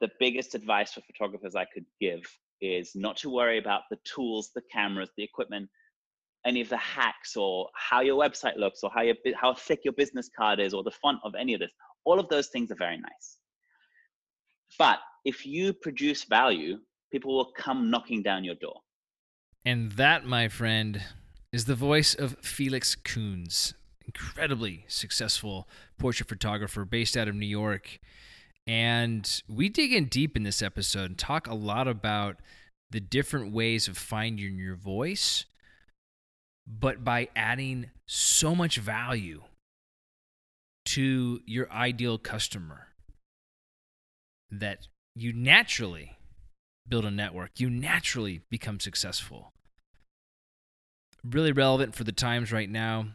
the biggest advice for photographers I could give is not to worry about the tools, the cameras, the equipment, any of the hacks, or how your website looks, or how your how thick your business card is, or the font of any of this. All of those things are very nice. But if you produce value, people will come knocking down your door. And that, my friend, is the voice of Felix Kunze, incredibly successful portrait photographer based out of New York. And we dig in deep in this episode and talk a lot about the different ways of finding your voice, but by adding so much value to your ideal customer that you naturally build a network, you naturally become successful. Really relevant for the times right now.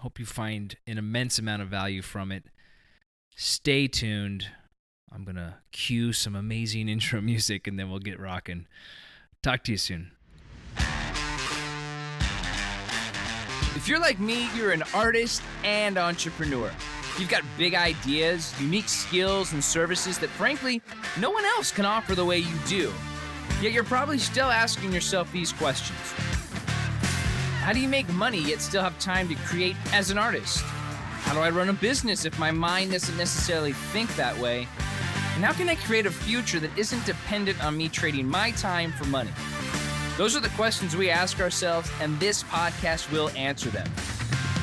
Hope you find an immense amount of value from it. Stay tuned. I'm going to cue some amazing intro music and then we'll get rocking. Talk to you soon. If you're like me, you're an artist and entrepreneur. You've got big ideas, unique skills, and services that frankly, no one else can offer the way you do. Yet you're probably still asking yourself these questions How do you make money yet still have time to create as an artist? How do I run a business if my mind doesn't necessarily think that way? And how can I create a future that isn't dependent on me trading my time for money? Those are the questions we ask ourselves, and this podcast will answer them.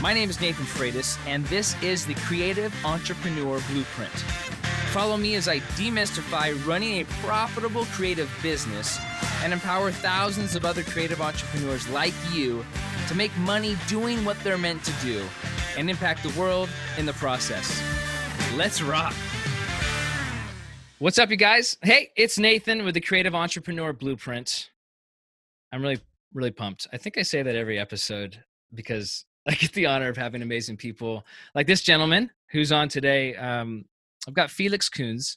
My name is Nathan Freitas, and this is the Creative Entrepreneur Blueprint. Follow me as I demystify running a profitable creative business and empower thousands of other creative entrepreneurs like you to make money doing what they're meant to do and impact the world in the process. Let's rock. What's up, you guys? Hey, it's Nathan with the Creative Entrepreneur Blueprint. I'm really, really pumped. I think I say that every episode because I get the honor of having amazing people like this gentleman who's on today. Um, I've got Felix Kunze,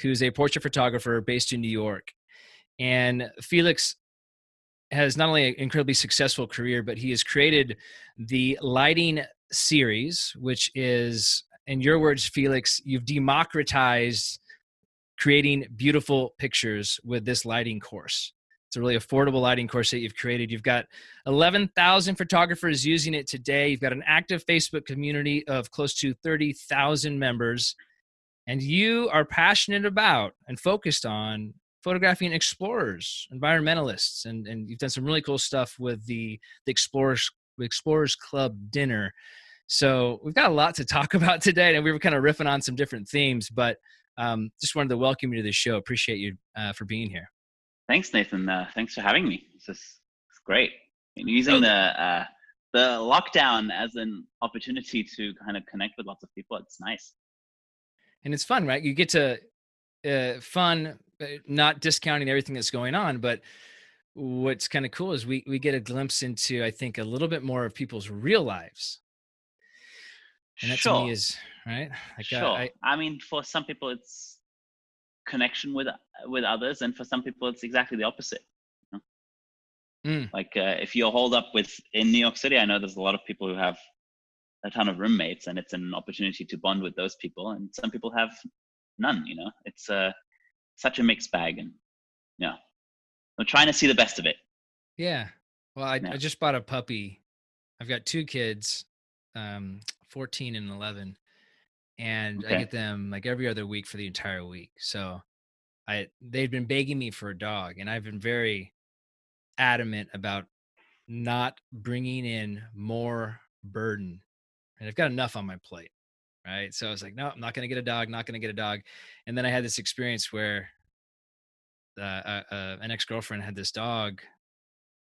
who's a portrait photographer based in New York. And Felix has not only an incredibly successful career, but he has created the lighting series, which is, in your words, Felix, you've democratized creating beautiful pictures with this lighting course. It's a really affordable lighting course that you've created. You've got 11,000 photographers using it today. You've got an active Facebook community of close to 30,000 members. And you are passionate about and focused on photographing explorers, environmentalists, and, and you've done some really cool stuff with the, the Explorers, Explorers Club dinner. So we've got a lot to talk about today, and we were kind of riffing on some different themes, but um, just wanted to welcome you to the show. Appreciate you uh, for being here. Thanks, Nathan. Uh, thanks for having me. This is great. And using the uh, the lockdown as an opportunity to kind of connect with lots of people. It's nice. And it's fun, right? You get to uh, fun, uh, not discounting everything that's going on, but what's kind of cool is we we get a glimpse into I think a little bit more of people's real lives. And that sure. to me is right. Like uh, sure. I, I mean, for some people, it's connection with with others and for some people it's exactly the opposite you know? mm. like uh, if you're holed up with in new york city i know there's a lot of people who have a ton of roommates and it's an opportunity to bond with those people and some people have none you know it's uh, such a mixed bag and yeah i'm trying to see the best of it yeah well i, yeah. I just bought a puppy i've got two kids um 14 and 11 and okay. I get them like every other week for the entire week. So I they've been begging me for a dog, and I've been very adamant about not bringing in more burden. And I've got enough on my plate, right? So I was like, no, I'm not going to get a dog. Not going to get a dog. And then I had this experience where uh, uh, uh, an ex girlfriend had this dog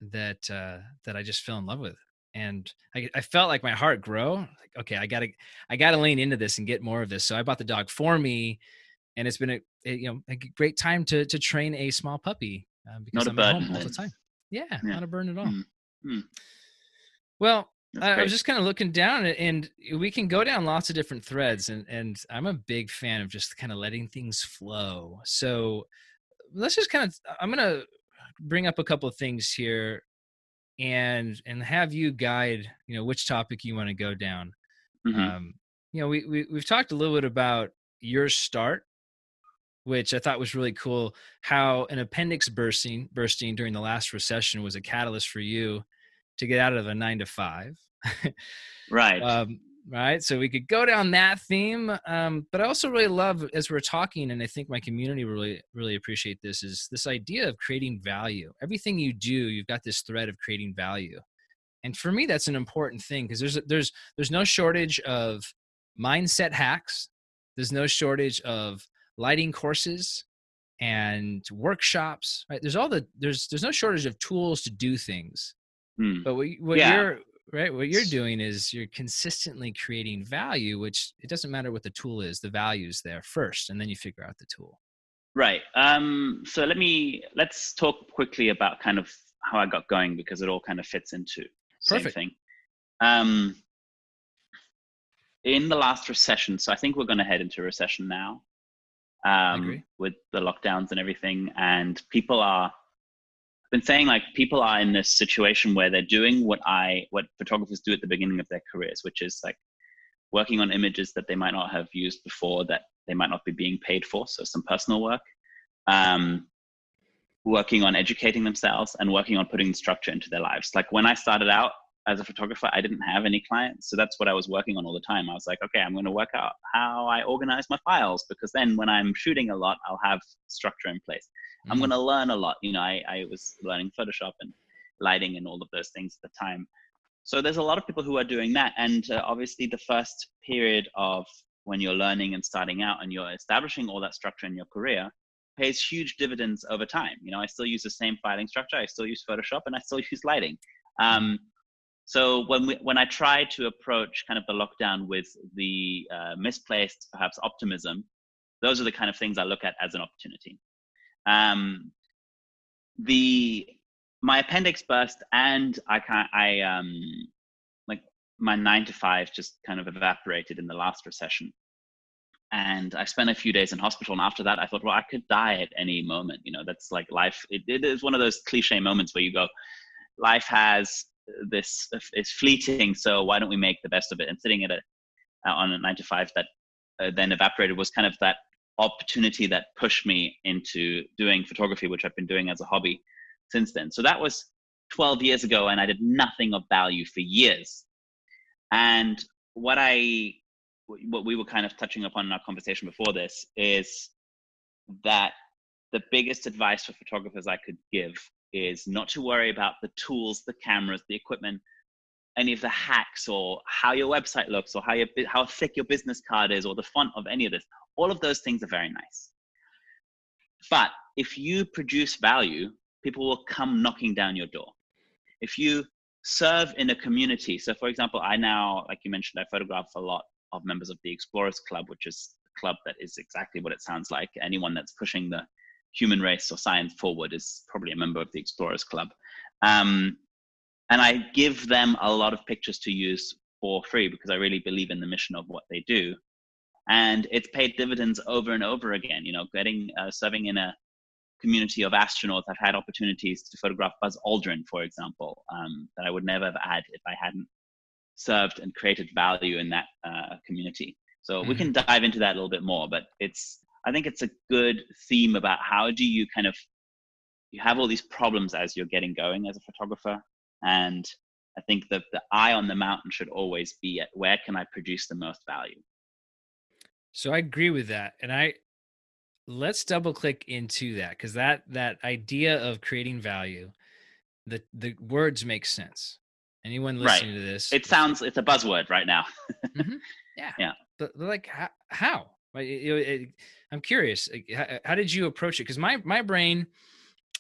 that uh, that I just fell in love with, and I, I felt like my heart grow. Like, okay, I gotta, I gotta lean into this and get more of this. So I bought the dog for me, and it's been a, a you know a great time to to train a small puppy uh, because not I'm at home all the time. Yeah, yeah, not a burn at all. Mm-hmm. Well, I, I was just kind of looking down, and we can go down lots of different threads, and and I'm a big fan of just kind of letting things flow. So let's just kind of, I'm gonna bring up a couple of things here and and have you guide you know which topic you want to go down mm-hmm. um you know we, we we've talked a little bit about your start which I thought was really cool. How an appendix bursting bursting during the last recession was a catalyst for you to get out of a nine to five. right. Um, right. So we could go down that theme. Um, but I also really love as we're talking, and I think my community really, really appreciate this, is this idea of creating value. Everything you do, you've got this thread of creating value. And for me, that's an important thing because there's there's there's no shortage of mindset hacks. There's no shortage of lighting courses and workshops right there's all the there's there's no shortage of tools to do things hmm. but what, what yeah. you're right what you're doing is you're consistently creating value which it doesn't matter what the tool is the value's there first and then you figure out the tool right um so let me let's talk quickly about kind of how i got going because it all kind of fits into Perfect. same thing um in the last recession so i think we're going to head into recession now um, with the lockdowns and everything. And people are, been saying like people are in this situation where they're doing what I, what photographers do at the beginning of their careers, which is like working on images that they might not have used before that they might not be being paid for. So some personal work. Um, working on educating themselves and working on putting structure into their lives. Like when I started out, as a photographer, I didn't have any clients. So that's what I was working on all the time. I was like, okay, I'm going to work out how I organize my files because then when I'm shooting a lot, I'll have structure in place. Mm-hmm. I'm going to learn a lot. You know, I, I was learning Photoshop and lighting and all of those things at the time. So there's a lot of people who are doing that. And uh, obviously, the first period of when you're learning and starting out and you're establishing all that structure in your career pays huge dividends over time. You know, I still use the same filing structure, I still use Photoshop, and I still use lighting. Um, so when we, when I try to approach kind of the lockdown with the uh, misplaced perhaps optimism, those are the kind of things I look at as an opportunity. Um, the my appendix burst and I can I um like my nine to five just kind of evaporated in the last recession. And I spent a few days in hospital. And after that, I thought, well, I could die at any moment. You know, that's like life. it, it is one of those cliche moments where you go, life has this is fleeting so why don't we make the best of it? And sitting at a uh, on a nine to five that uh, then evaporated was kind of that opportunity that pushed me into doing photography which i've been doing as a hobby since then. So that was 12 years ago and i did nothing of value for years. And what i what we were kind of touching upon in our conversation before this is that the biggest advice for photographers i could give is not to worry about the tools, the cameras, the equipment, any of the hacks or how your website looks or how your how thick your business card is or the font of any of this. All of those things are very nice. But if you produce value, people will come knocking down your door. If you serve in a community, so for example, I now, like you mentioned, I photograph a lot of members of the Explorers Club, which is a club that is exactly what it sounds like. Anyone that's pushing the human race or science forward is probably a member of the Explorers Club. Um, and I give them a lot of pictures to use for free because I really believe in the mission of what they do. And it's paid dividends over and over again. You know, getting uh, serving in a community of astronauts, I've had opportunities to photograph Buzz Aldrin, for example, um, that I would never have had if I hadn't served and created value in that uh, community. So mm-hmm. we can dive into that a little bit more, but it's I think it's a good theme about how do you kind of you have all these problems as you're getting going as a photographer, and I think that the eye on the mountain should always be at where can I produce the most value. So I agree with that, and I let's double click into that because that that idea of creating value, the the words make sense. Anyone listening right. to this, it sounds it's a buzzword right now. mm-hmm. Yeah, yeah. But like how? how? I'm curious, how, did you approach it? Because my my brain,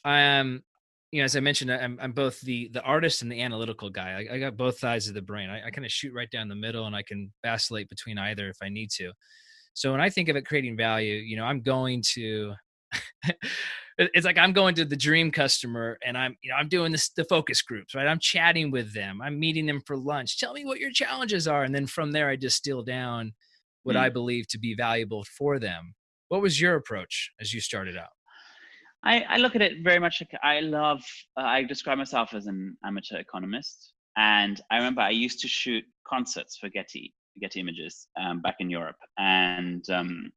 um, you know, as I mentioned, I'm, I'm both the the artist and the analytical guy. I, I got both sides of the brain. I, I kind of shoot right down the middle, and I can vacillate between either if I need to. So when I think of it creating value, you know, I'm going to. it's like I'm going to the dream customer and I'm, you know, I'm doing this the focus groups, right? I'm chatting with them. I'm meeting them for lunch. Tell me what your challenges are, and then from there I distill down what mm. I believe to be valuable for them. What was your approach as you started out? I, I look at it very much like I love, uh, I describe myself as an amateur economist. And I remember I used to shoot concerts for Getty, Getty Images um, back in Europe. And um,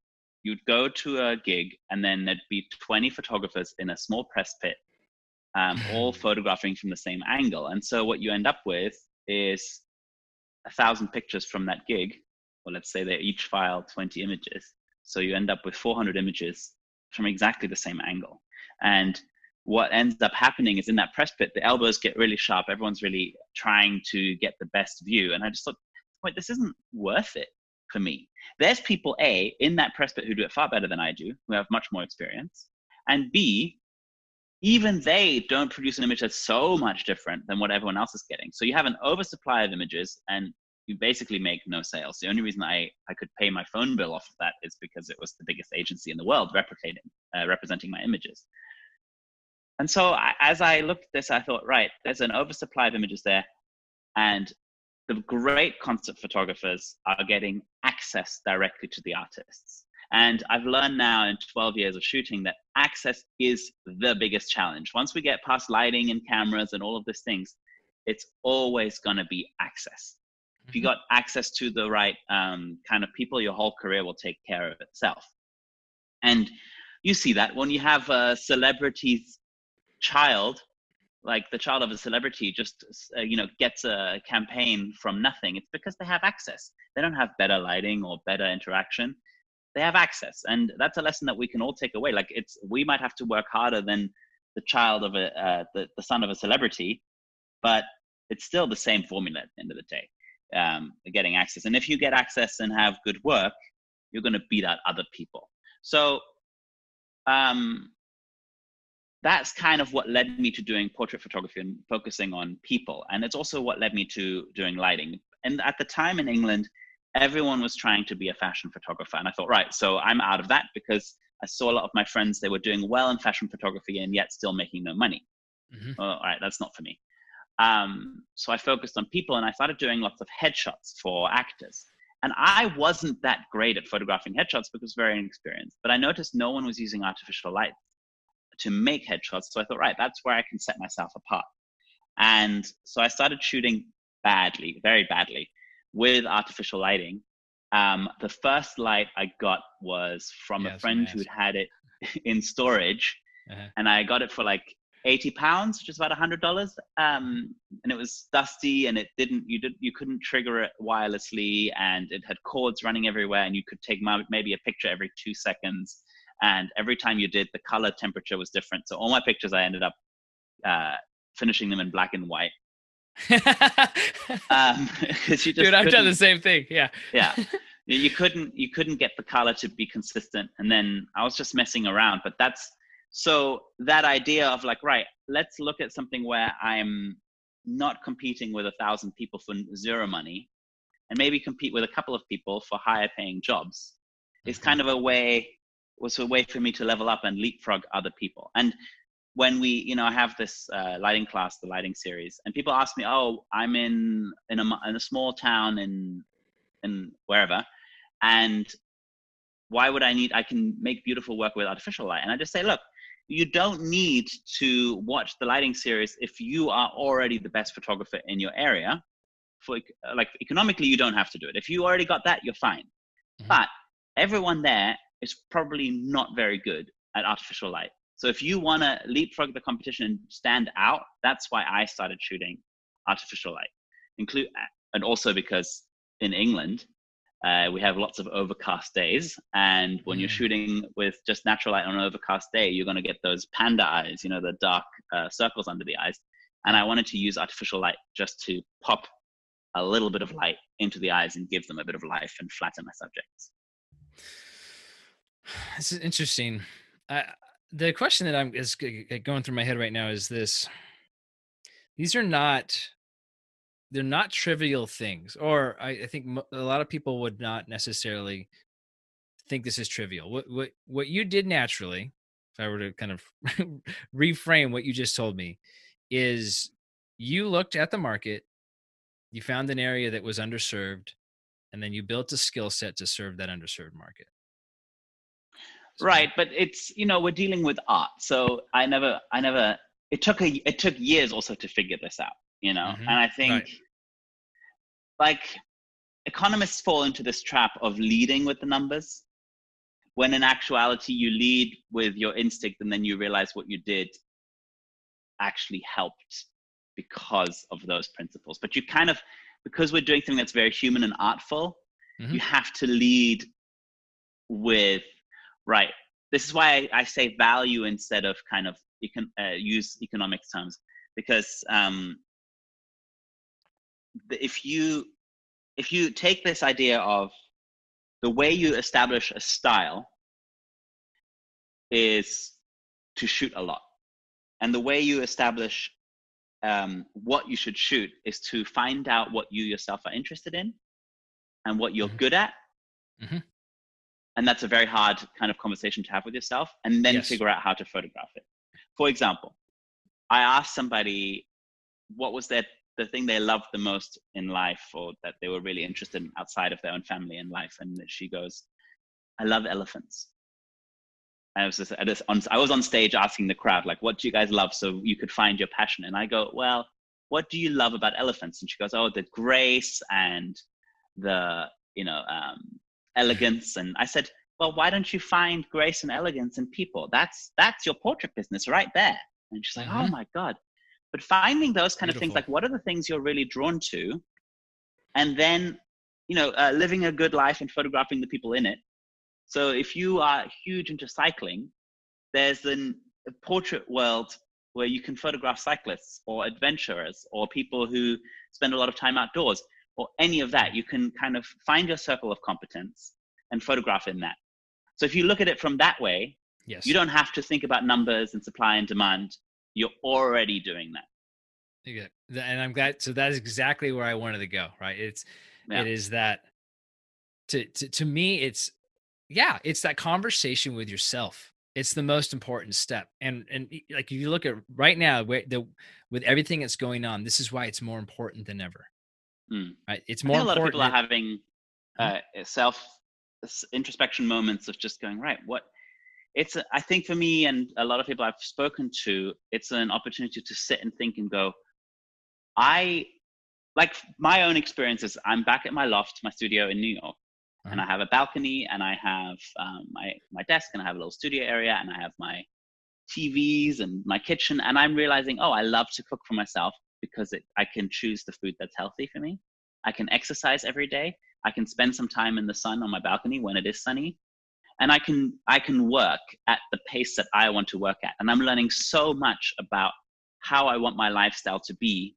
you'd go to a gig and then there'd be 20 photographers in a small press pit um, all photographing from the same angle and so what you end up with is a thousand pictures from that gig or let's say they each file 20 images so you end up with 400 images from exactly the same angle and what ends up happening is in that press pit the elbows get really sharp everyone's really trying to get the best view and i just thought wait this isn't worth it for me. There's people A in that press pit who do it far better than I do, who have much more experience. And B, even they don't produce an image that's so much different than what everyone else is getting. So you have an oversupply of images and you basically make no sales. The only reason I, I could pay my phone bill off of that is because it was the biggest agency in the world replicating, uh, representing my images. And so I, as I looked at this, I thought, right, there's an oversupply of images there. And the great concert photographers are getting access directly to the artists. And I've learned now in 12 years of shooting that access is the biggest challenge. Once we get past lighting and cameras and all of these things, it's always going to be access. If you got access to the right um, kind of people, your whole career will take care of itself. And you see that when you have a celebrity's child like the child of a celebrity just uh, you know gets a campaign from nothing it's because they have access. They don't have better lighting or better interaction. They have access and that's a lesson that we can all take away. Like it's we might have to work harder than the child of a uh, the, the son of a celebrity but it's still the same formula at the end of the day um, getting access and if you get access and have good work you're going to beat out other people so um, that's kind of what led me to doing portrait photography and focusing on people. And it's also what led me to doing lighting. And at the time in England, everyone was trying to be a fashion photographer. And I thought, right, so I'm out of that because I saw a lot of my friends, they were doing well in fashion photography and yet still making no money. Mm-hmm. all right, that's not for me. Um, so I focused on people and I started doing lots of headshots for actors. And I wasn't that great at photographing headshots because very inexperienced, but I noticed no one was using artificial light to make headshots. So I thought, right, that's where I can set myself apart. And so I started shooting badly, very badly, with artificial lighting. Um, the first light I got was from a friend who'd had it in storage, uh-huh. and I got it for like 80 pounds, which is about $100. Um, and it was dusty, and it didn't, you did, you couldn't trigger it wirelessly, and it had cords running everywhere, and you could take maybe a picture every two seconds. And every time you did the color temperature was different. So all my pictures i ended up uh, finishing them in black and white. Um, you dude i've done the same thing yeah. Yeah. You couldn't you couldn't get the color to be consistent. And then i was just messing around but that's so that idea of like right let's look at something where i'm not competing with a thousand people for zero money and maybe compete with a couple of people for higher paying jobs mm-hmm. is kind of a way was a way for me to level up and leapfrog other people. And when we, you know, I have this uh, lighting class, the lighting series, and people ask me, "Oh, I'm in in a in a small town in in wherever, and why would I need? I can make beautiful work with artificial light." And I just say, "Look, you don't need to watch the lighting series if you are already the best photographer in your area. For like economically, you don't have to do it. If you already got that, you're fine. Mm-hmm. But everyone there is probably not very good at artificial light. So if you want to leapfrog the competition and stand out, that's why I started shooting artificial light. Include and also because in England uh, we have lots of overcast days, and when mm. you're shooting with just natural light on an overcast day, you're going to get those panda eyes, you know, the dark uh, circles under the eyes. And I wanted to use artificial light just to pop a little bit of light into the eyes and give them a bit of life and flatten my subjects. This is interesting. I, the question that I'm is going through my head right now is this: These are not they're not trivial things, or I, I think a lot of people would not necessarily think this is trivial. What what what you did naturally, if I were to kind of reframe what you just told me, is you looked at the market, you found an area that was underserved, and then you built a skill set to serve that underserved market right but it's you know we're dealing with art so i never i never it took a it took years also to figure this out you know mm-hmm. and i think right. like economists fall into this trap of leading with the numbers when in actuality you lead with your instinct and then you realize what you did actually helped because of those principles but you kind of because we're doing something that's very human and artful mm-hmm. you have to lead with right this is why I, I say value instead of kind of you can uh, use economics terms because um, if you if you take this idea of the way you establish a style is to shoot a lot and the way you establish um, what you should shoot is to find out what you yourself are interested in and what you're mm-hmm. good at mm-hmm. and that's a very hard kind of conversation to have with yourself and then yes. figure out how to photograph it for example i asked somebody what was their the thing they loved the most in life or that they were really interested in outside of their own family and life and she goes i love elephants. I was just, I, just on, I was on stage asking the crowd like what do you guys love so you could find your passion? And i go well what do you love about elephants? And she goes oh the grace and the you know um, elegance. And i said well why don't you find grace and elegance in people? That's that's your portrait business right there. And she's like oh mm-hmm. oh my god but finding those kind Beautiful. of things like what are the things you're really drawn to? And then you know uh, living a good life and photographing the people in it. So if you are huge into cycling there's an, a portrait world where you can photograph cyclists or adventurers or people who spend a lot of time outdoors or any of that. You can kind of find your circle of competence and photograph in that. So if you look at it from that way yes. you don't have to think about numbers and supply and demand you're already doing that. Yeah, and I'm glad. So that is exactly where I wanted to go. Right? It's yeah. it is that to, to to me, it's yeah, it's that conversation with yourself. It's the most important step. And and like if you look at right now, the with everything that's going on, this is why it's more important than ever. Mm. Right? It's more. a lot of people are having uh, self introspection moments of just going right. What it's i think for me and a lot of people i've spoken to it's an opportunity to sit and think and go i like my own experiences i'm back at my loft my studio in new york uh-huh. and i have a balcony and i have um, my my desk and i have a little studio area and i have my tvs and my kitchen and i'm realizing oh i love to cook for myself because it, i can choose the food that's healthy for me. I can exercise every day. I can spend some time in the sun on my balcony when it is sunny and i can i can work at the pace that i want to work at. And i'm learning so much about how i want my lifestyle to be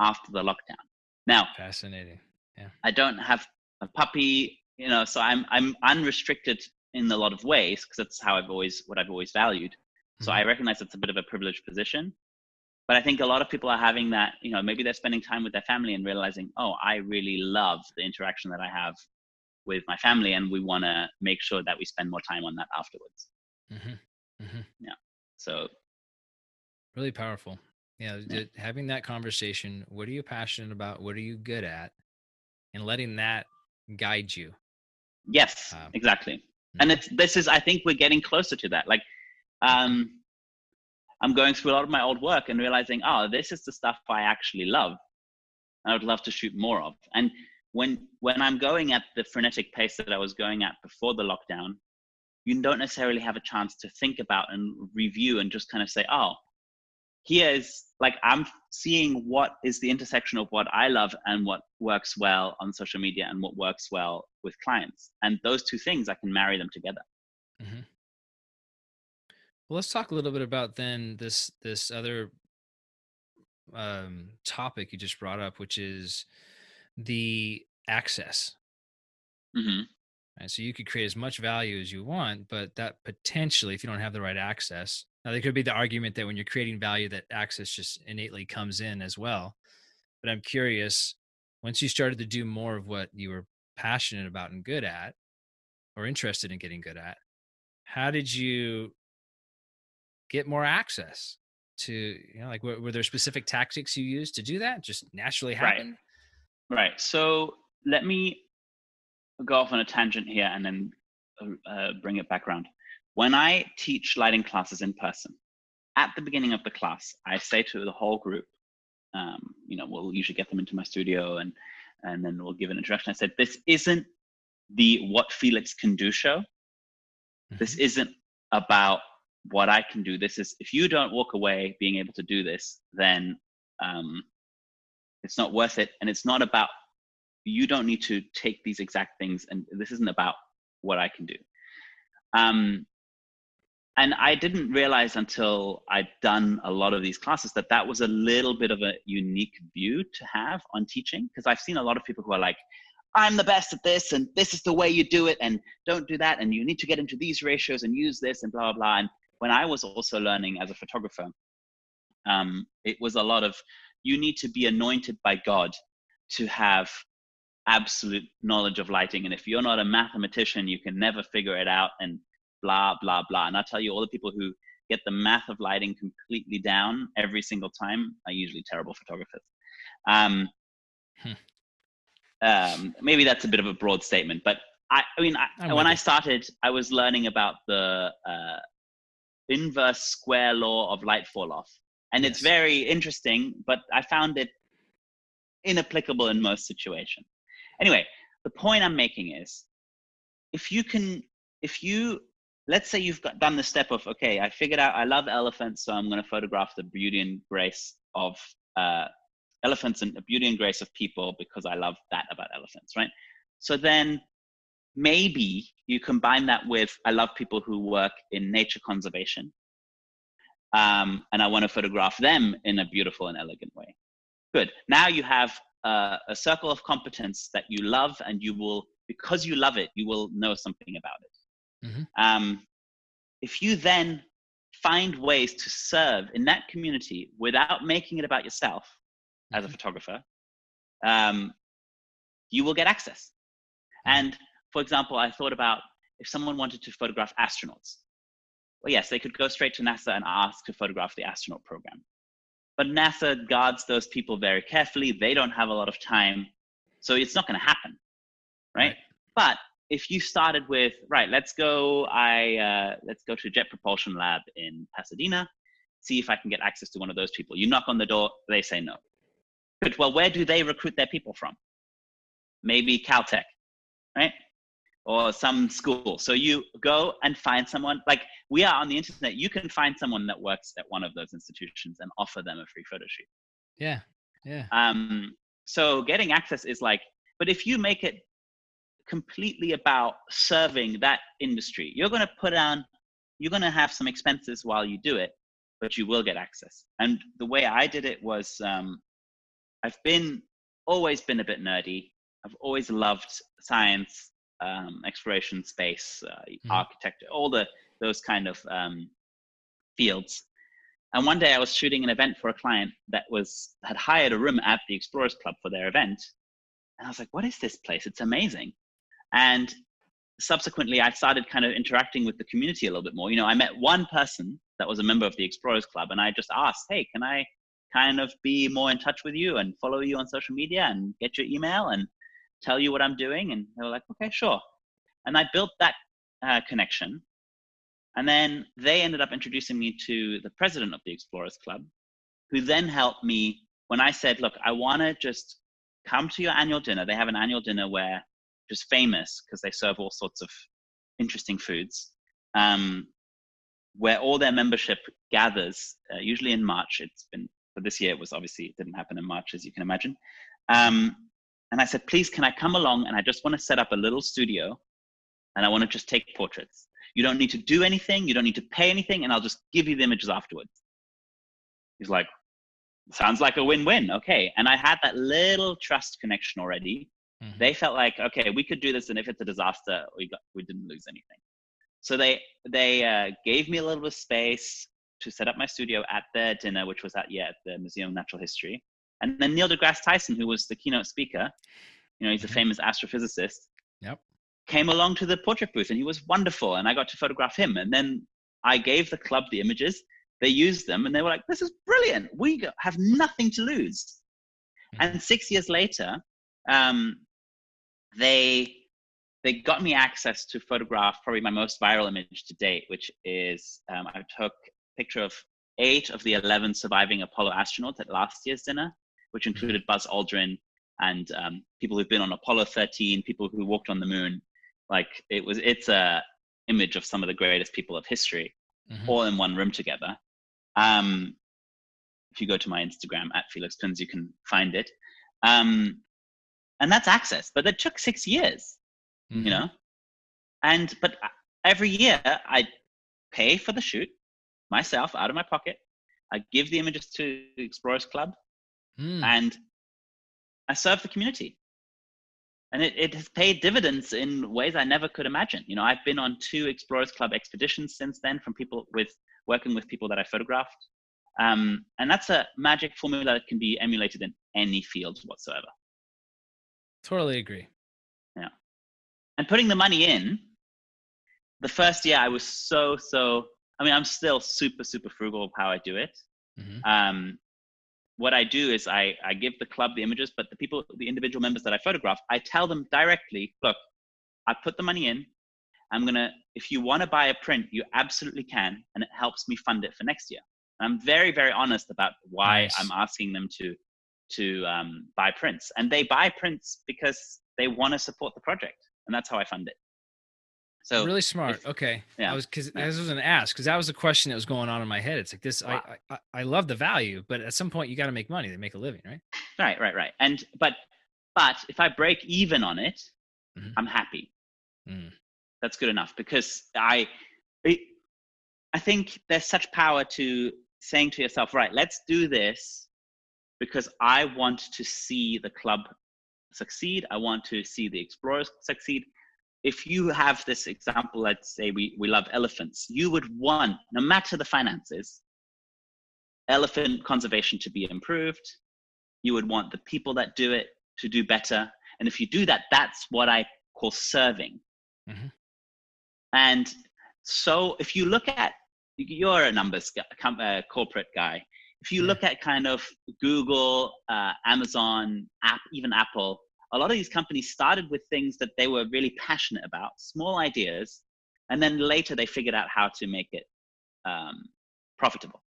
after the lockdown. Now fascinating. Yeah. I don't have a puppy you know so i'm i'm unrestricted in a lot of ways because that's how i've always what i've always valued. So mm-hmm. i recognize it's a bit of a privileged position. But i think a lot of people are having that you know maybe they're spending time with their family and realizing oh i really love the interaction that i have with my family and we want to make sure that we spend more time on that afterwards. Mm-hmm. Mm-hmm. yeah. So really powerful. Yeah, yeah, having that conversation what are you passionate about? What are you good at? And letting that guide you. Yes um, exactly. Mm-hmm. and it's this is i think we're getting closer to that. Like um i'm going through a lot of my old work and realizing oh this is the stuff i actually love. I would love to shoot more of. And when when I'm going at the frenetic pace that I was going at before the lockdown, you don't necessarily have a chance to think about and review and just kind of say, oh, here is like I'm seeing what is the intersection of what I love and what works well on social media and what works well with clients. And those two things, I can marry them together. Mm-hmm. Well, let's talk a little bit about then this this other um, topic you just brought up, which is the access. Mm-hmm. And so you could create as much value as you want, but that potentially, if you don't have the right access, now there could be the argument that when you're creating value, that access just innately comes in as well. But I'm curious, once you started to do more of what you were passionate about and good at, or interested in getting good at, how did you get more access to, you know, like were, were there specific tactics you used to do that? Just naturally happen? Right. So let me go off on a tangent here and then uh, uh, bring it back around. When I teach lighting classes in person, at the beginning of the class, I say to the whole group, um, you know, we'll usually get them into my studio and and then we'll give an introduction. I said, this isn't the what Felix can do show. Mm-hmm. This isn't about what I can do. This is if you don't walk away being able to do this, then um, it's not worth it. And it's not about you don't need to take these exact things. And this isn't about what I can do. Um, and I didn't realize until I'd done a lot of these classes that that was a little bit of a unique view to have on teaching. Because I've seen a lot of people who are like, I'm the best at this, and this is the way you do it, and don't do that, and you need to get into these ratios and use this, and blah, blah, blah. And when I was also learning as a photographer, um, it was a lot of you need to be anointed by God to have absolute knowledge of lighting. And if you're not a mathematician, you can never figure it out. And blah, blah, blah. And I'll tell you, all the people who get the math of lighting completely down every single time are usually terrible photographers. Um, hmm. um, maybe that's a bit of a broad statement, but I, I mean, I, when I started, I was learning about the uh, inverse square law of light fall off. And yes. it's very interesting, but I found it inapplicable in most situations. Anyway, the point I'm making is if you can, if you let's say you've got, done the step of okay i figured out i love elephants so i'm going to photograph the beauty and grace of uh, elephants and the beauty and grace of people because i love that about elephants right so then maybe you combine that with i love people who work in nature conservation um, and i want to photograph them in a beautiful and elegant way good now you have uh, a circle of competence that you love and you will because you love it you will know something about it Mm-hmm. Um, if you then find ways to serve in that community without making it about yourself mm-hmm. as a mm-hmm. photographer, um, you will get access. Mm-hmm. And for example, I thought about if someone wanted to photograph astronauts. Well, yes, they could go straight to NASA and ask to photograph the astronaut program. But NASA guards those people very carefully. They don't have a lot of time. So it's not going to happen. Right? right? But if you started with right let's go i uh, let's go to jet propulsion lab in pasadena see if i can get access to one of those people you knock on the door they say no good well where do they recruit their people from maybe caltech right or some school so you go and find someone like we are on the internet you can find someone that works at one of those institutions and offer them a free photo shoot yeah yeah um so getting access is like but if you make it completely about serving that industry. You're going to put on, you're going to have some expenses while you do it, but you will get access. And the way I did it was um, I've been always been a bit nerdy. I've always loved science, um, exploration, space, uh, mm-hmm. architecture, all the those kind of um, fields. And one day I was shooting an event for a client that was had hired a room at the Explorers Club for their event. And I was like, what is this place? It's amazing. And subsequently, I started kind of interacting with the community a little bit more. You know, I met one person that was a member of the Explorers Club, and I just asked, hey, can I kind of be more in touch with you and follow you on social media and get your email and tell you what I'm doing? And they were like, okay, sure. And I built that uh, connection. And then they ended up introducing me to the president of the Explorers Club, who then helped me when I said, look, I want to just come to your annual dinner. They have an annual dinner where is famous because they serve all sorts of interesting foods, um, where all their membership gathers, uh, usually in March. It's been, but this year it was obviously, it didn't happen in March, as you can imagine. Um, and I said, please, can I come along? And I just want to set up a little studio and I want to just take portraits. You don't need to do anything, you don't need to pay anything, and I'll just give you the images afterwards. He's like, sounds like a win win. Okay. And I had that little trust connection already Mm-hmm. They felt like, okay, we could do this, and if it's a disaster, we got we didn't lose anything. So they they uh, gave me a little bit of space to set up my studio at their dinner, which was at yeah at the Museum of Natural History. And then Neil deGrasse Tyson, who was the keynote speaker, you know, he's a mm-hmm. famous astrophysicist. Yep. Came along to the portrait booth, and he was wonderful, and I got to photograph him. And then I gave the club the images. They used them, and they were like, "This is brilliant. We have nothing to lose." Mm-hmm. And six years later, um, they they got me access to photograph probably my most viral image to date, which is um, I took a picture of eight of the 11 surviving Apollo astronauts at last year's dinner, which included Buzz Aldrin and um, people who've been on Apollo 13, people who walked on the moon. Like it was, it's a, image of some of the greatest people of history mm-hmm. all in one room together. Um, if you go to my Instagram at Felix Pins, you can find it. Um, and that's access, but it took six years, mm-hmm. you know? And, but every year I pay for the shoot myself out of my pocket. I give the images to the Explorers Club mm. and I serve the community. And it, it has paid dividends in ways I never could imagine. You know, I've been on two Explorers Club expeditions since then from people with working with people that I photographed. Um, and that's a magic formula that can be emulated in any field whatsoever. Totally agree. Yeah. And putting the money in, the first year I was so, so, I mean, I'm still super, super frugal of how I do it. Mm-hmm. Um, what I do is I, I give the club the images, but the people, the individual members that I photograph, I tell them directly, look, I put the money in. I'm gonna, if you want to buy a print, you absolutely can, and it helps me fund it for next year. And I'm very, very honest about why nice. I'm asking them to to um, buy prints, and they buy prints because they want to support the project, and that's how I fund it. So really smart. If, okay. Yeah. I was because yeah. I was an ask because that was a question that was going on in my head. It's like this. Wow. I, I I love the value, but at some point you got to make money to make a living, right? Right, right, right. And but but if I break even on it, mm-hmm. I'm happy. Mm. That's good enough because I it, I think there's such power to saying to yourself, right, let's do this because I want to see the club succeed. I want to see the explorers succeed if you have this example, let's say we, we love elephants, you would want, no matter the finances, elephant conservation to be improved. You would want the people that do it to do better. And if you do that, that's what I call serving. Mm-hmm. And so if you look at, you're a numbers uh, corporate guy. If you yeah. look at kind of Google, uh, Amazon, app, even Apple, a lot of these companies started with things that they were really passionate about, small ideas, and then later they figured out how to make it um, profitable.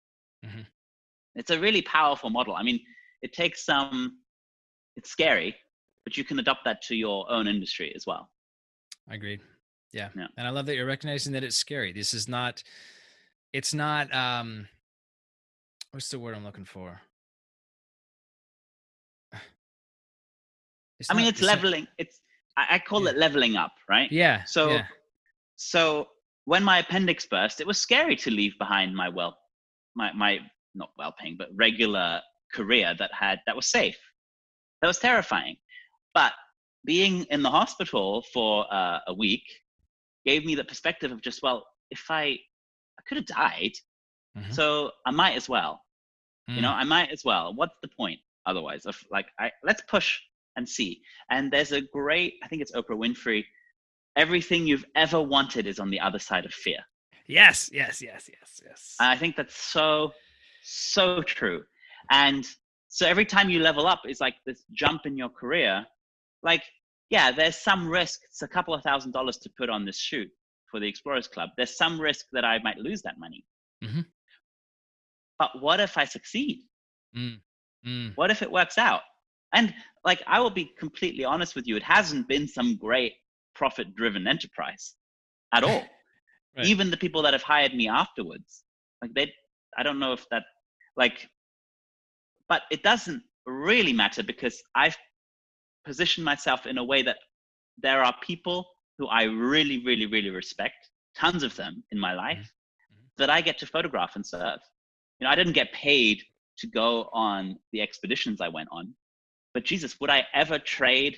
Mm-hmm. It's a really powerful model. I mean, it takes some, it's scary, but you can adopt that to your own industry as well. I agree. Yeah. yeah. And I love that you're recognizing that it's scary. This is not, it's not, um, what's the word I'm looking for? It's I mean, it's leveling. It's I, I call yeah. it leveling up, right? Yeah. So, yeah. so when my appendix burst, it was scary to leave behind my well, my my not well-paying, but regular career that had that was safe. That was terrifying. But being in the hospital for uh, a week gave me the perspective of just well, if I I could have died, mm-hmm. so I might as well. Mm. You know, mm. I might as well. What's the point otherwise? Of like, I let's push and see. And there's a great, I think it's Oprah Winfrey. Everything you've ever wanted is on the other side of fear. Yes, yes, yes, yes, yes. And I think that's so, so true. And so every time you level up, it's like this jump in your career. Like, yeah, there's some risk. It's a couple of thousand dollars to put on this shoot for the Explorers Club. There's some risk that I might lose that money. Mm-hmm. But what if I succeed? Mm. Mm. What if it works out? And like, I will be completely honest with you, it hasn't been some great profit driven enterprise at all. right. Even the people that have hired me afterwards, like, they, I don't know if that, like, but it doesn't really matter because I've positioned myself in a way that there are people who I really, really, really respect, tons of them in my life, mm-hmm. that I get to photograph and serve. You know, I didn't get paid to go on the expeditions I went on. But Jesus, would I ever trade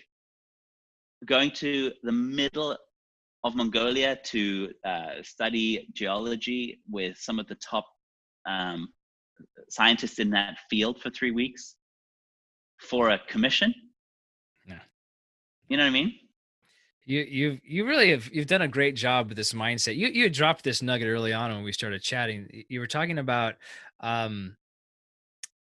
going to the middle of Mongolia to uh, study geology with some of the top um, scientists in that field for three weeks for a commission? No. You know what I mean? You you you really have you've done a great job with this mindset. You you dropped this nugget early on when we started chatting. You were talking about um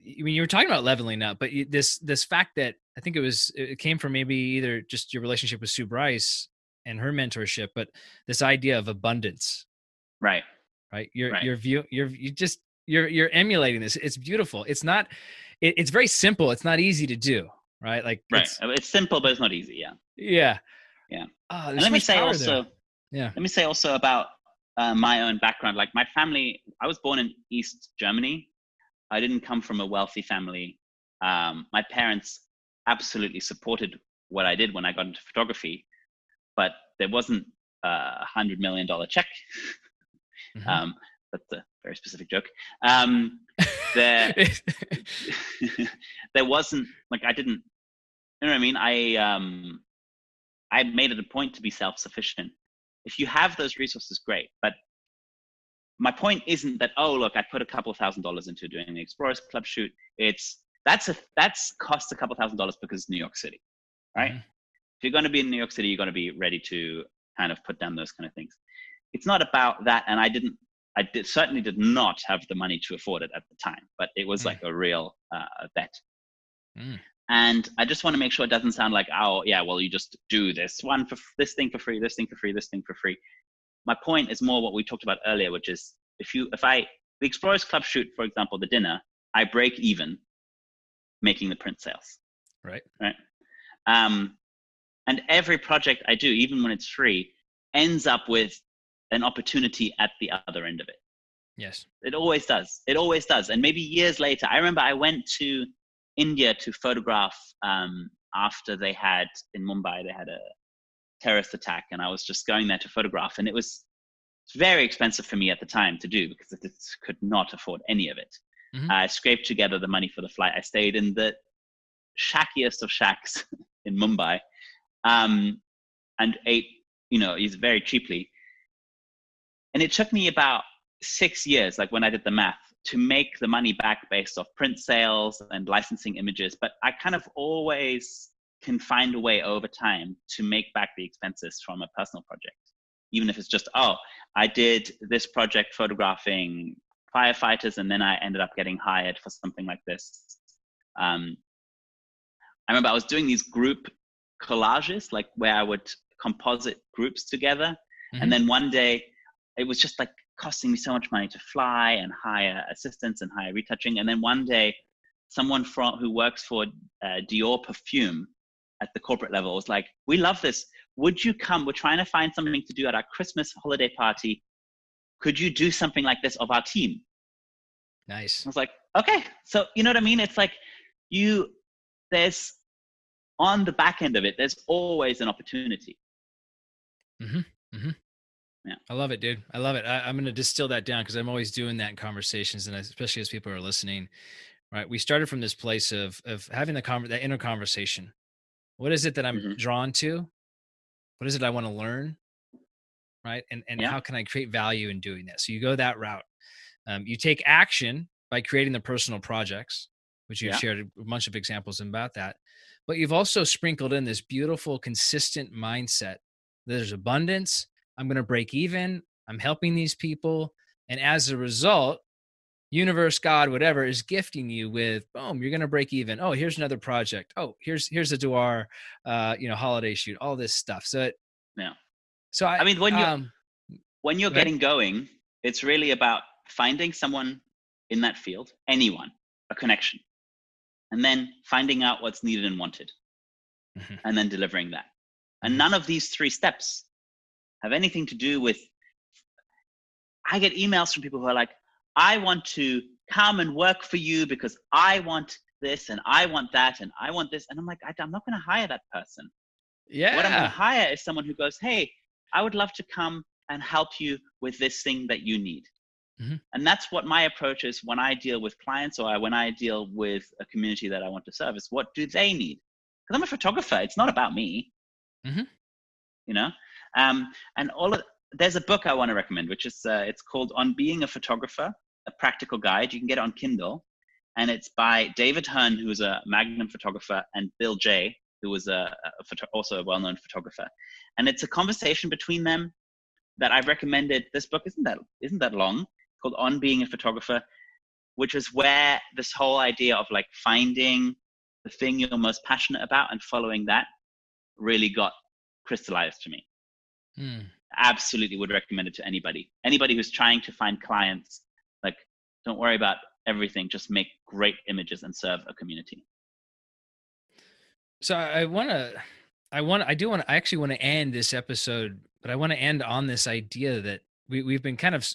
I mean, you were talking about leveling up, but this this fact that I think it was it came from maybe either just your relationship with Sue Bryce and her mentorship, but this idea of abundance. Right. Right. Your right. your view. You're you just you're you're emulating this. It's beautiful. It's not. It, it's very simple. It's not easy to do. Right. Like right. It's, it's simple, but it's not easy. Yeah. Yeah. Yeah. Oh, let me say also. There. Yeah. Let me say also about uh, my own background. Like my family, I was born in East Germany. I didn't come from a wealthy family. Um, my parents absolutely supported what I did when I got into photography, but there wasn't a hundred million dollar check. Mm-hmm. Um, that's a very specific joke. Um, there, there wasn't like I didn't. You know what I mean? I um, I made it a point to be self-sufficient. If you have those resources, great. But my point isn't that oh look, I put a couple thousand dollars into doing the Explorers Club shoot. It's that's a that's cost a couple thousand dollars because it's New York City, right? Mm-hmm. If you're going to be in New York City, you're going to be ready to kind of put down those kind of things. It's not about that, and I didn't. I did, certainly did not have the money to afford it at the time, but it was mm. like a real uh, bet. Mm. And I just want to make sure it doesn't sound like, oh yeah, well you just do this one for this thing for free, this thing for free, this thing for free. My point is more what we talked about earlier, which is if you if I the Explorers Club shoot, for example, the dinner, I break even making the print sales. Right. Right. Um, and every project I do, even when it's free, ends up with an opportunity at the other end of it. Yes. It always does. It always does. And maybe years later, I remember I went to India to photograph um, after they had in Mumbai, they had a terrorist attack, and I was just going there to photograph. And it was very expensive for me at the time to do because I could not afford any of it. Mm-hmm. I scraped together the money for the flight. I stayed in the shackiest of shacks in Mumbai um, and ate, you know, very cheaply. And it took me about six years, like when I did the math, to make the money back based off print sales and licensing images. But I kind of always can find a way over time to make back the expenses from a personal project. Even if it's just, oh, I did this project photographing firefighters and then I ended up getting hired for something like this. Um, I remember I was doing these group collages, like where I would composite groups together. Mm-hmm. And then one day it was just like costing me so much money to fly and hire assistants and hire retouching. And then one day, someone from who works for uh, Dior Perfume at the corporate level was like, "We love this. Would you come? We're trying to find something to do at our Christmas holiday party. Could you do something like this of our team?" Nice. I was like, "Okay." So you know what I mean? It's like you there's on the back end of it, there's always an opportunity. Mm-hmm. Mm-hmm. Yeah. I love it, dude. I love it. I, am going to distill that down because I'm always doing that in conversations, and especially as people are listening. Right, we started from this place of of having the conver- that inner conversation. What is it that I'm mm-hmm. drawn to? What is it I want to learn? Right, and and yeah. how can I create value in doing that? So you go that route. Um, you take action by creating the personal projects, which you've yeah. shared a bunch of examples about that. But you've also sprinkled in this beautiful, consistent mindset. There's abundance I'm going to break even. I'm helping these people. And as a result, universe, God, whatever is gifting you with, boom, you're going to break even. Oh, here's another project. Oh, here's, here's a Dior, uh, you know, holiday shoot, all this stuff. So it, yeah. So I, I mean, when you, um, when you're getting going, it's really about finding someone in that field, anyone, a connection, and then finding out what's needed and wanted, mm-hmm. and then delivering that. And mm-hmm. none of these three steps have anything to do with I get emails from people who are like, I want to come and work for you because I want this and I want that and I want this. And I'm like, I, am not going to hire that person. Yeah. What I'm going to hire is someone who goes, Hey, I would love to come and help you with this thing that you need. Mm-hmm. And that's what my approach is when I deal with clients or when I deal with a community that I want to serve is what do they need? Because I'm a photographer. It's not about me. Mm-hmm. You know? Um, and all of, there's a book I want to recommend, which is uh, it's called On Being a Photographer: A Practical Guide. You can get it on Kindle, and it's by David Hurn, who is a Magnum photographer, and Bill Jay, who was a, a photo- also a well-known photographer. And it's a conversation between them that I've recommended. This book isn't that isn't that long, called On Being a Photographer, which is where this whole idea of like finding the thing you're most passionate about and following that really got crystallized to me. Mm. Absolutely would recommend it to anybody. Anybody who's trying to find clients, don't worry about everything. Just make great images and serve a community. So I want to, I want, I do want to, I actually want to end this episode but I want to end on this idea that we we've been kind of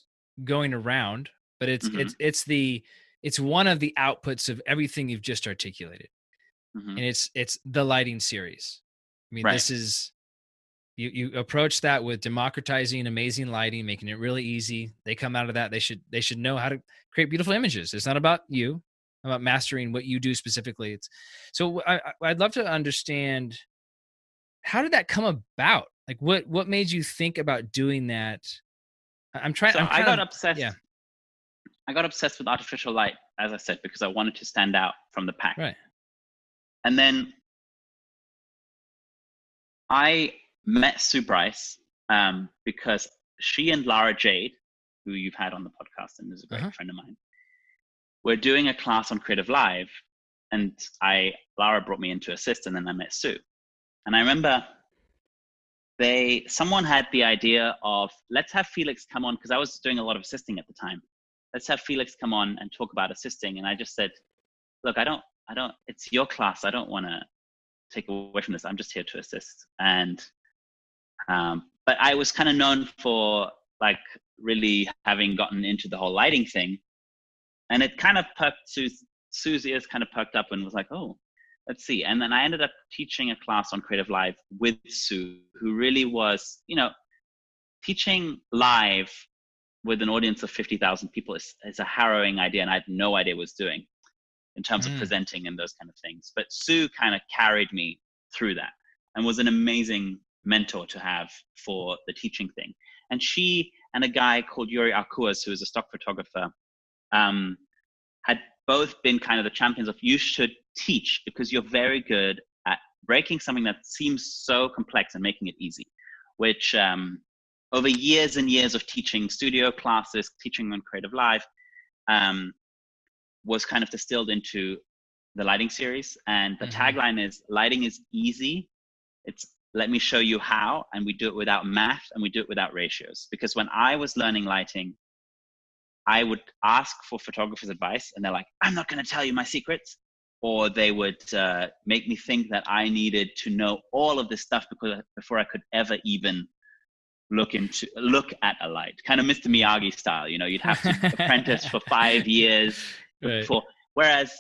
going around, but it's mm-hmm. it's it's the it's one of the outputs of everything you've just articulated. Mm-hmm. And it's it's the lighting series. I mean, right. this is you you approach that with democratizing amazing lighting, making it really easy. They come out of that, they should they should know how to create beautiful images. It's not about you, about mastering what you do specifically. It's so I, I'd love to understand how did that come about? Like what what made you think about doing that? I'm trying. So I'm I got obsessed. Yeah. I got obsessed with artificial light, as I said, because I wanted to stand out from the pack. Right. And then I met Sue Bryce um, because she and Lara Jade, who you've had on the podcast and is a great uh-huh. friend of mine, were doing a class on Creative Live, and I Lara brought me in to assist, and then I met Sue. And I remember they someone had the idea of let's have Felix come on because I was doing a lot of assisting at the time. Let's have Felix come on and talk about assisting. And I just said, look, I don't, I don't. It's your class. I don't want to take away from this. I'm just here to assist. And um, but I was kind of known for like really having gotten into the whole lighting thing, and it kind of perked ears kind of perked up and was like, oh, let's see. And then I ended up teaching a class on Creative Live with Sue, who really was, you know, teaching live with an audience of 50,000 people is, is a harrowing idea, and I had no idea what I was doing in terms mm. of presenting and those kind of things. But Sue kind of carried me through that and was an amazing mentor to have for the teaching thing. And she and a guy called Yuri Arcurs, who is a stock photographer, um, had both been kind of the champions of you should teach because you're very good at breaking something that seems so complex and making it easy, which um, over years and years of teaching studio classes, teaching on Creative Live, um, was kind of distilled into the lighting series. And the mm-hmm. tagline is lighting is easy. It's let me show you how. And we do it without math and we do it without ratios. Because when I was learning lighting, I would ask for photographers' advice, and they're like, I'm not going to tell you my secrets. Or they would uh, make me think that I needed to know all of this stuff because before I could ever even look into look at a light, kind of Mr. Miyagi style. You know, you'd have to apprentice for five years right. before. Whereas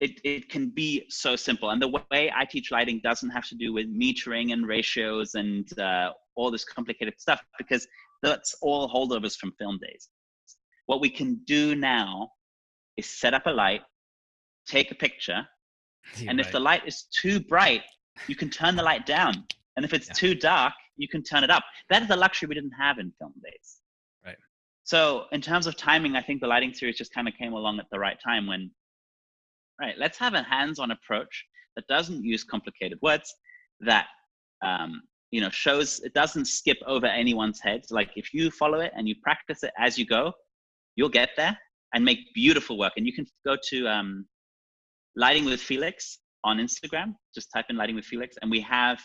it, it can be so simple. And the way I teach lighting doesn't have to do with metering and ratios and uh, all this complicated stuff because that's all holdovers from film days. What we can do now is set up a light, take a picture, You're and right. if the light is too bright, you can turn the light down. And if it's yeah. too dark, you can turn it up. That is a luxury we didn't have in film days. Right. So in terms of timing, I think the lighting series just kind of came along at the right time when, right, let's have a hands-on approach that doesn't use complicated words, that um, you know shows it doesn't skip over anyone's head. Like if you follow it and you practice it as you go you'll get there and make beautiful work. And you can go to um, lighting with felix on instagram. Just type in lighting with felix and we have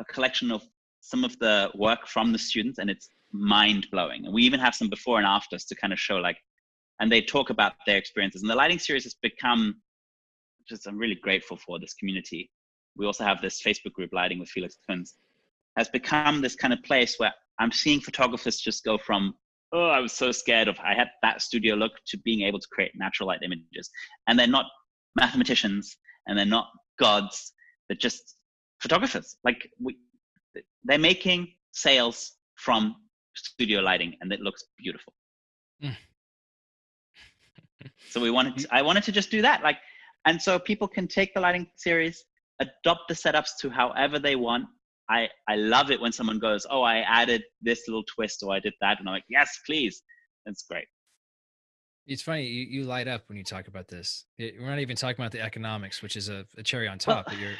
a collection of some of the work from the students and it's mind blowing and we even have some before and afters to kind of show like and they talk about their experiences. And the lighting series has become just i'm really grateful for this community we also have this facebook group lighting with felix Kunze has become this kind of place where I'm seeing photographers just go from, oh, I was so scared of, I had that studio look to being able to create natural light images. And they're not mathematicians and they're not gods, they're just photographers. Like we, they're making sales from studio lighting and it looks beautiful. Mm. so we wanted, to, I wanted to just do that. Like, and so people can take the lighting series, adopt the setups to however they want, I, I love it when someone goes, Oh, I added this little twist or I did that. And I'm like, Yes, please. That's great. It's funny. You, you light up when you talk about this. It, we're not even talking about the economics, which is a, a cherry on top. Well, you're,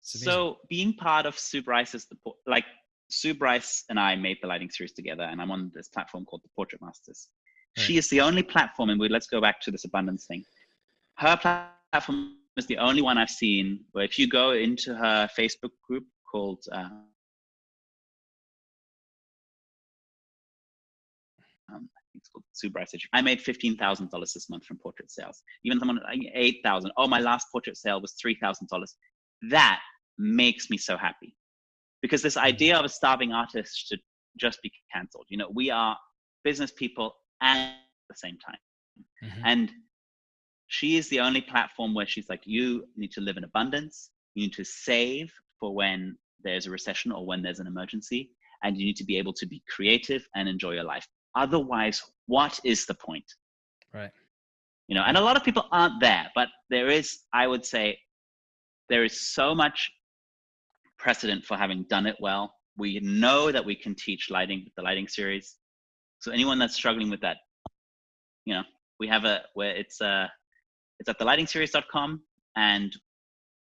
so being part of Sue Bryce is the, like Sue Bryce and I made the lighting series together and I'm on this platform called the Portrait Masters. Right. She is the only platform, and we let's go back to this abundance thing. Her platform is the only one I've seen where if you go into her Facebook group called uh, um, it's called Sue Bryce. I made fifteen thousand dollars this month from portrait sales. Even someone eight thousand. Oh, my last portrait sale was three thousand dollars. That makes me so happy because this idea of a starving artist should just be cancelled. You know, we are business people at the same time. Mm-hmm. And she is the only platform where she's like, you need to live in abundance. You need to save for when there's a recession or when there's an emergency. And you need to be able to be creative and enjoy your life. Otherwise, what is the point? Right. You know, and a lot of people aren't there, but there is, I would say, there is so much precedent for having done it well. We know that we can teach lighting with the lighting series. So anyone that's struggling with that, you know, we have a where it's uh it's at thelightingseries.com and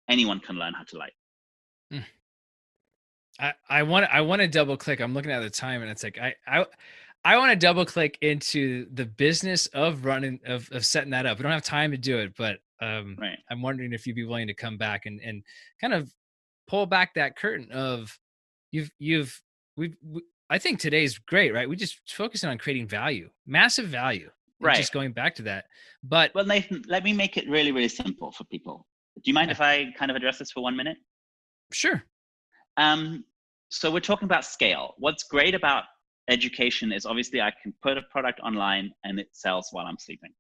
anyone can learn how to light. Hmm. I, I want I want to double click. I'm looking at the time and it's like I I I want to double click into the business of running of, of setting that up. We don't have time to do it, but um, right. I'm wondering if you'd be willing to come back and and kind of pull back that curtain of you've you've we've we, I think today's great, right? We just focusing on creating value, massive value, right? Just going back to that, but well, Nathan, let me make it really really simple for people. Do you mind if I kind of address this for one minute? Sure. Um, so we're talking about scale. What's great about education is obviously I can put a product online and it sells while I'm sleeping.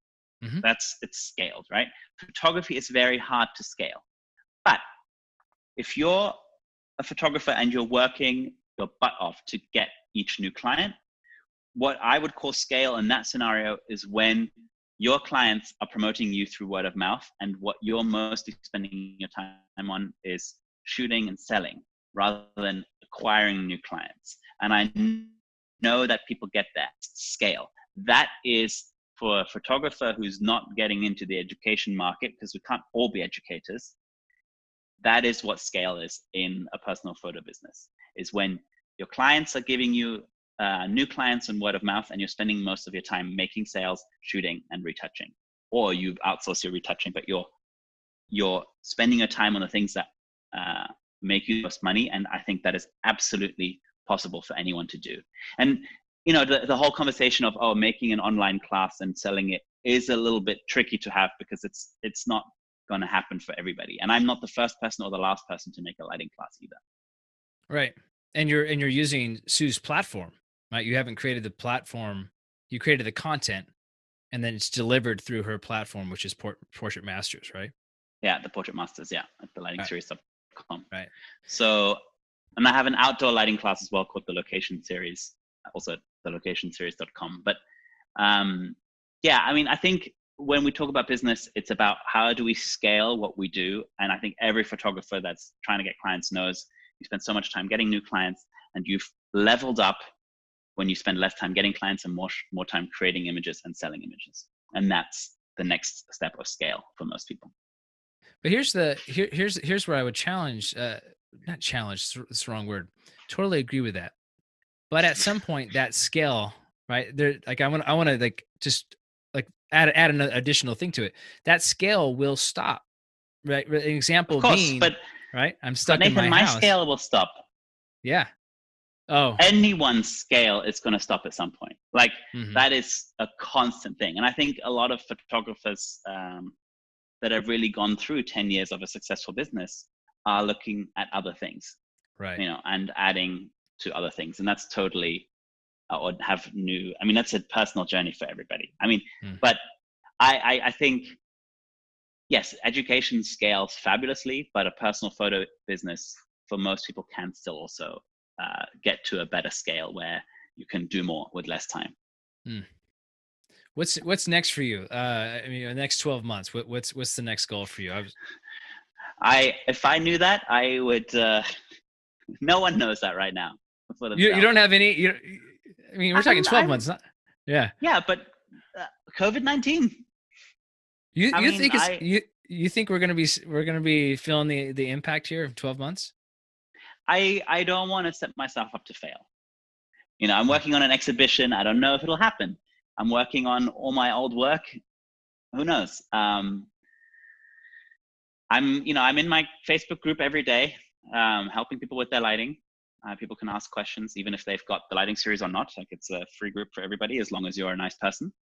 Mm-hmm. That's it's scaled, right? Photography is very hard to scale. But if you're a photographer and you're working your butt off to get each new client, what I would call scale in that scenario is when your clients are promoting you through word of mouth and what you're mostly spending your time on is shooting and selling rather than acquiring new clients. And I know that people get that scale. That is for a photographer who's not getting into the education market, because we can't all be educators, that is what scale is in a personal photo business, is when your clients are giving you uh, new clients and word of mouth, and you're spending most of your time making sales, shooting, and retouching. Or you've outsourced your retouching, but you're you're spending your time on the things that uh, make you most money. And I think that is absolutely possible for anyone to do. And you know, the, the whole conversation of oh, making an online class and selling it is a little bit tricky to have because it's it's not going to happen for everybody. And I'm not the first person or the last person to make a lighting class either. Right. And you're and you're using Sue's platform, right? You haven't created the platform, you created the content and then it's delivered through her platform, which is Port- Portrait Masters, right? Yeah, the Portrait Masters, yeah, at the lighting right. series.com. Right. So and I have an outdoor lighting class as well called the Location Series, also at thelocationseries.com. But um, yeah, I mean, I think when we talk about business, it's about how do we scale what we do. And I think every photographer that's trying to get clients knows you spend so much time getting new clients and you've leveled up when you spend less time getting clients and more, more time creating images and selling images. And that's the next step of scale for most people. But here's the here, here's here's where I would challenge uh, not challenge it's the wrong word totally agree with that but at some point that scale right there like i want i want to like just like add add an additional thing to it that scale will stop right an example course, being but right i'm stuck Nathan, in my, my house. scale will stop yeah oh. Anyone's scale is going to stop at some point. Like mm-hmm. that is a constant thing. And i think a lot of photographers um, that have really gone through 10 years of a successful business are looking at other things right. you know and adding to other things. And that's totally uh, or have new i mean that's a personal journey for everybody. I mean mm. but I, I i think yes education scales fabulously but a personal photo business for most people can still also uh, get to a better scale where you can do more with less time mm. what's what's next for you uh i mean the next 12 months what, what's what's the next goal for you I was, I if I knew that, I would. Uh, no one knows that right now. You, you don't have any. You, I mean, we're talking I'm, 12 I'm, months. Not, yeah. Yeah, but uh, COVID nineteen. You you mean, think it's I, you you think we're gonna be we're gonna be feeling the the impact here of 12 months? I I don't want to set myself up to fail. You know, I'm working on an exhibition. I don't know if it'll happen. I'm working on all my old work. Who knows? Um, I'm, you know, I'm in my Facebook group every day, um, helping people with their lighting. Uh, people can ask questions, even if they've got the lighting series or not. Like it's a free group for everybody, as long as you're a nice person.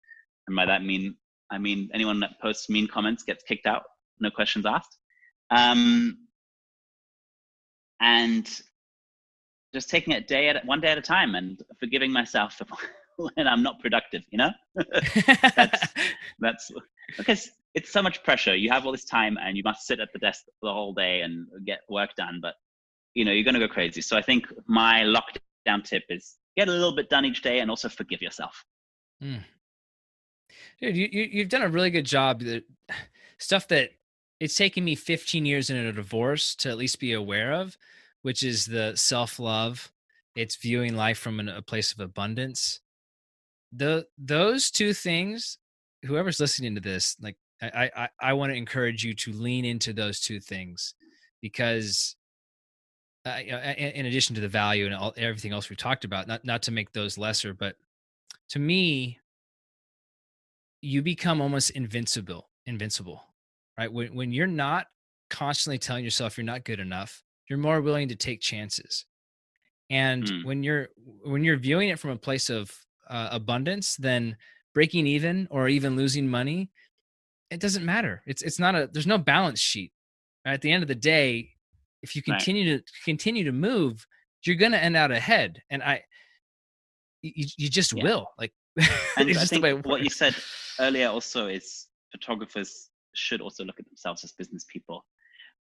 And by that mean, I mean anyone that posts mean comments gets kicked out. No questions asked. Um, and just taking it day at one day at a time and forgiving myself when I'm not productive, you know? that's that's because it's so much pressure. You have all this time and you must sit at the desk the whole day and get work done, but you know, you're gonna go crazy. So I think my lockdown tip is get a little bit done each day and also forgive yourself. Mm. Dude, you, you you've done a really good job. The stuff that it's taken me 15 years in a divorce to at least be aware of, which is the self love. It's viewing life from an, a place of abundance. The those two things, whoever's listening to this, like I I I want to encourage you to lean into those two things because uh, in addition to the value and all, everything else we talked about, not not to make those lesser, but to me, you become almost invincible invincible right when, when you're not constantly telling yourself you're not good enough you're more willing to take chances and mm. when you're when you're viewing it from a place of uh, abundance then breaking even or even losing money it doesn't matter it's it's not a there's no balance sheet right? at the end of the day if you continue right. to continue to move you're going to end out ahead and i you, you just yeah. will like and I think what you said earlier also is photographers should also look at themselves as business people.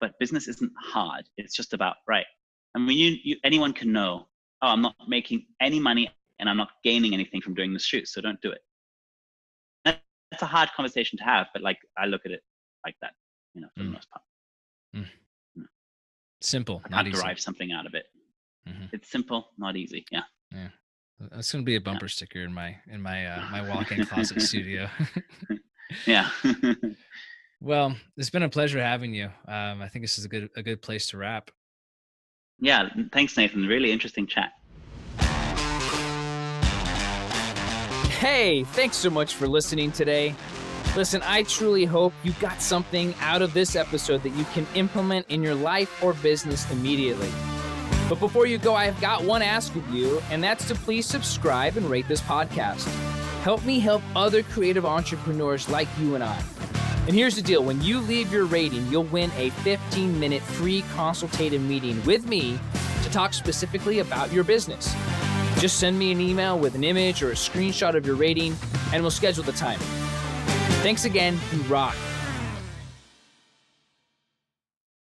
But business isn't hard. It's just about right. I mean, you, you anyone can know. Oh, I'm not making any money and I'm not gaining anything from doing this shoot, so don't do it. That's a hard conversation to have, but like I look at it like that, you know, for mm. the most part. Mm. Simple. I can't derive easy. something out of it. Mm-hmm. It's simple, not easy. Yeah. Yeah. That's going to be a bumper yeah. sticker in my in my uh, my walk-in closet studio. yeah. well, it's been a pleasure having you. Um, I think this is a good a good place to wrap. Yeah, thanks, Nathan. Really interesting chat. Hey, thanks so much for listening today. Listen, I truly hope you got something out of this episode that you can implement in your life or business immediately. But before you go, I've got one ask of you, and that's to please subscribe and rate this podcast. Help me help other creative entrepreneurs like you and I. And here's the deal when you leave your rating, you'll win a 15 minute free consultative meeting with me to talk specifically about your business. Just send me an email with an image or a screenshot of your rating, and we'll schedule the time. Thanks again. You rock.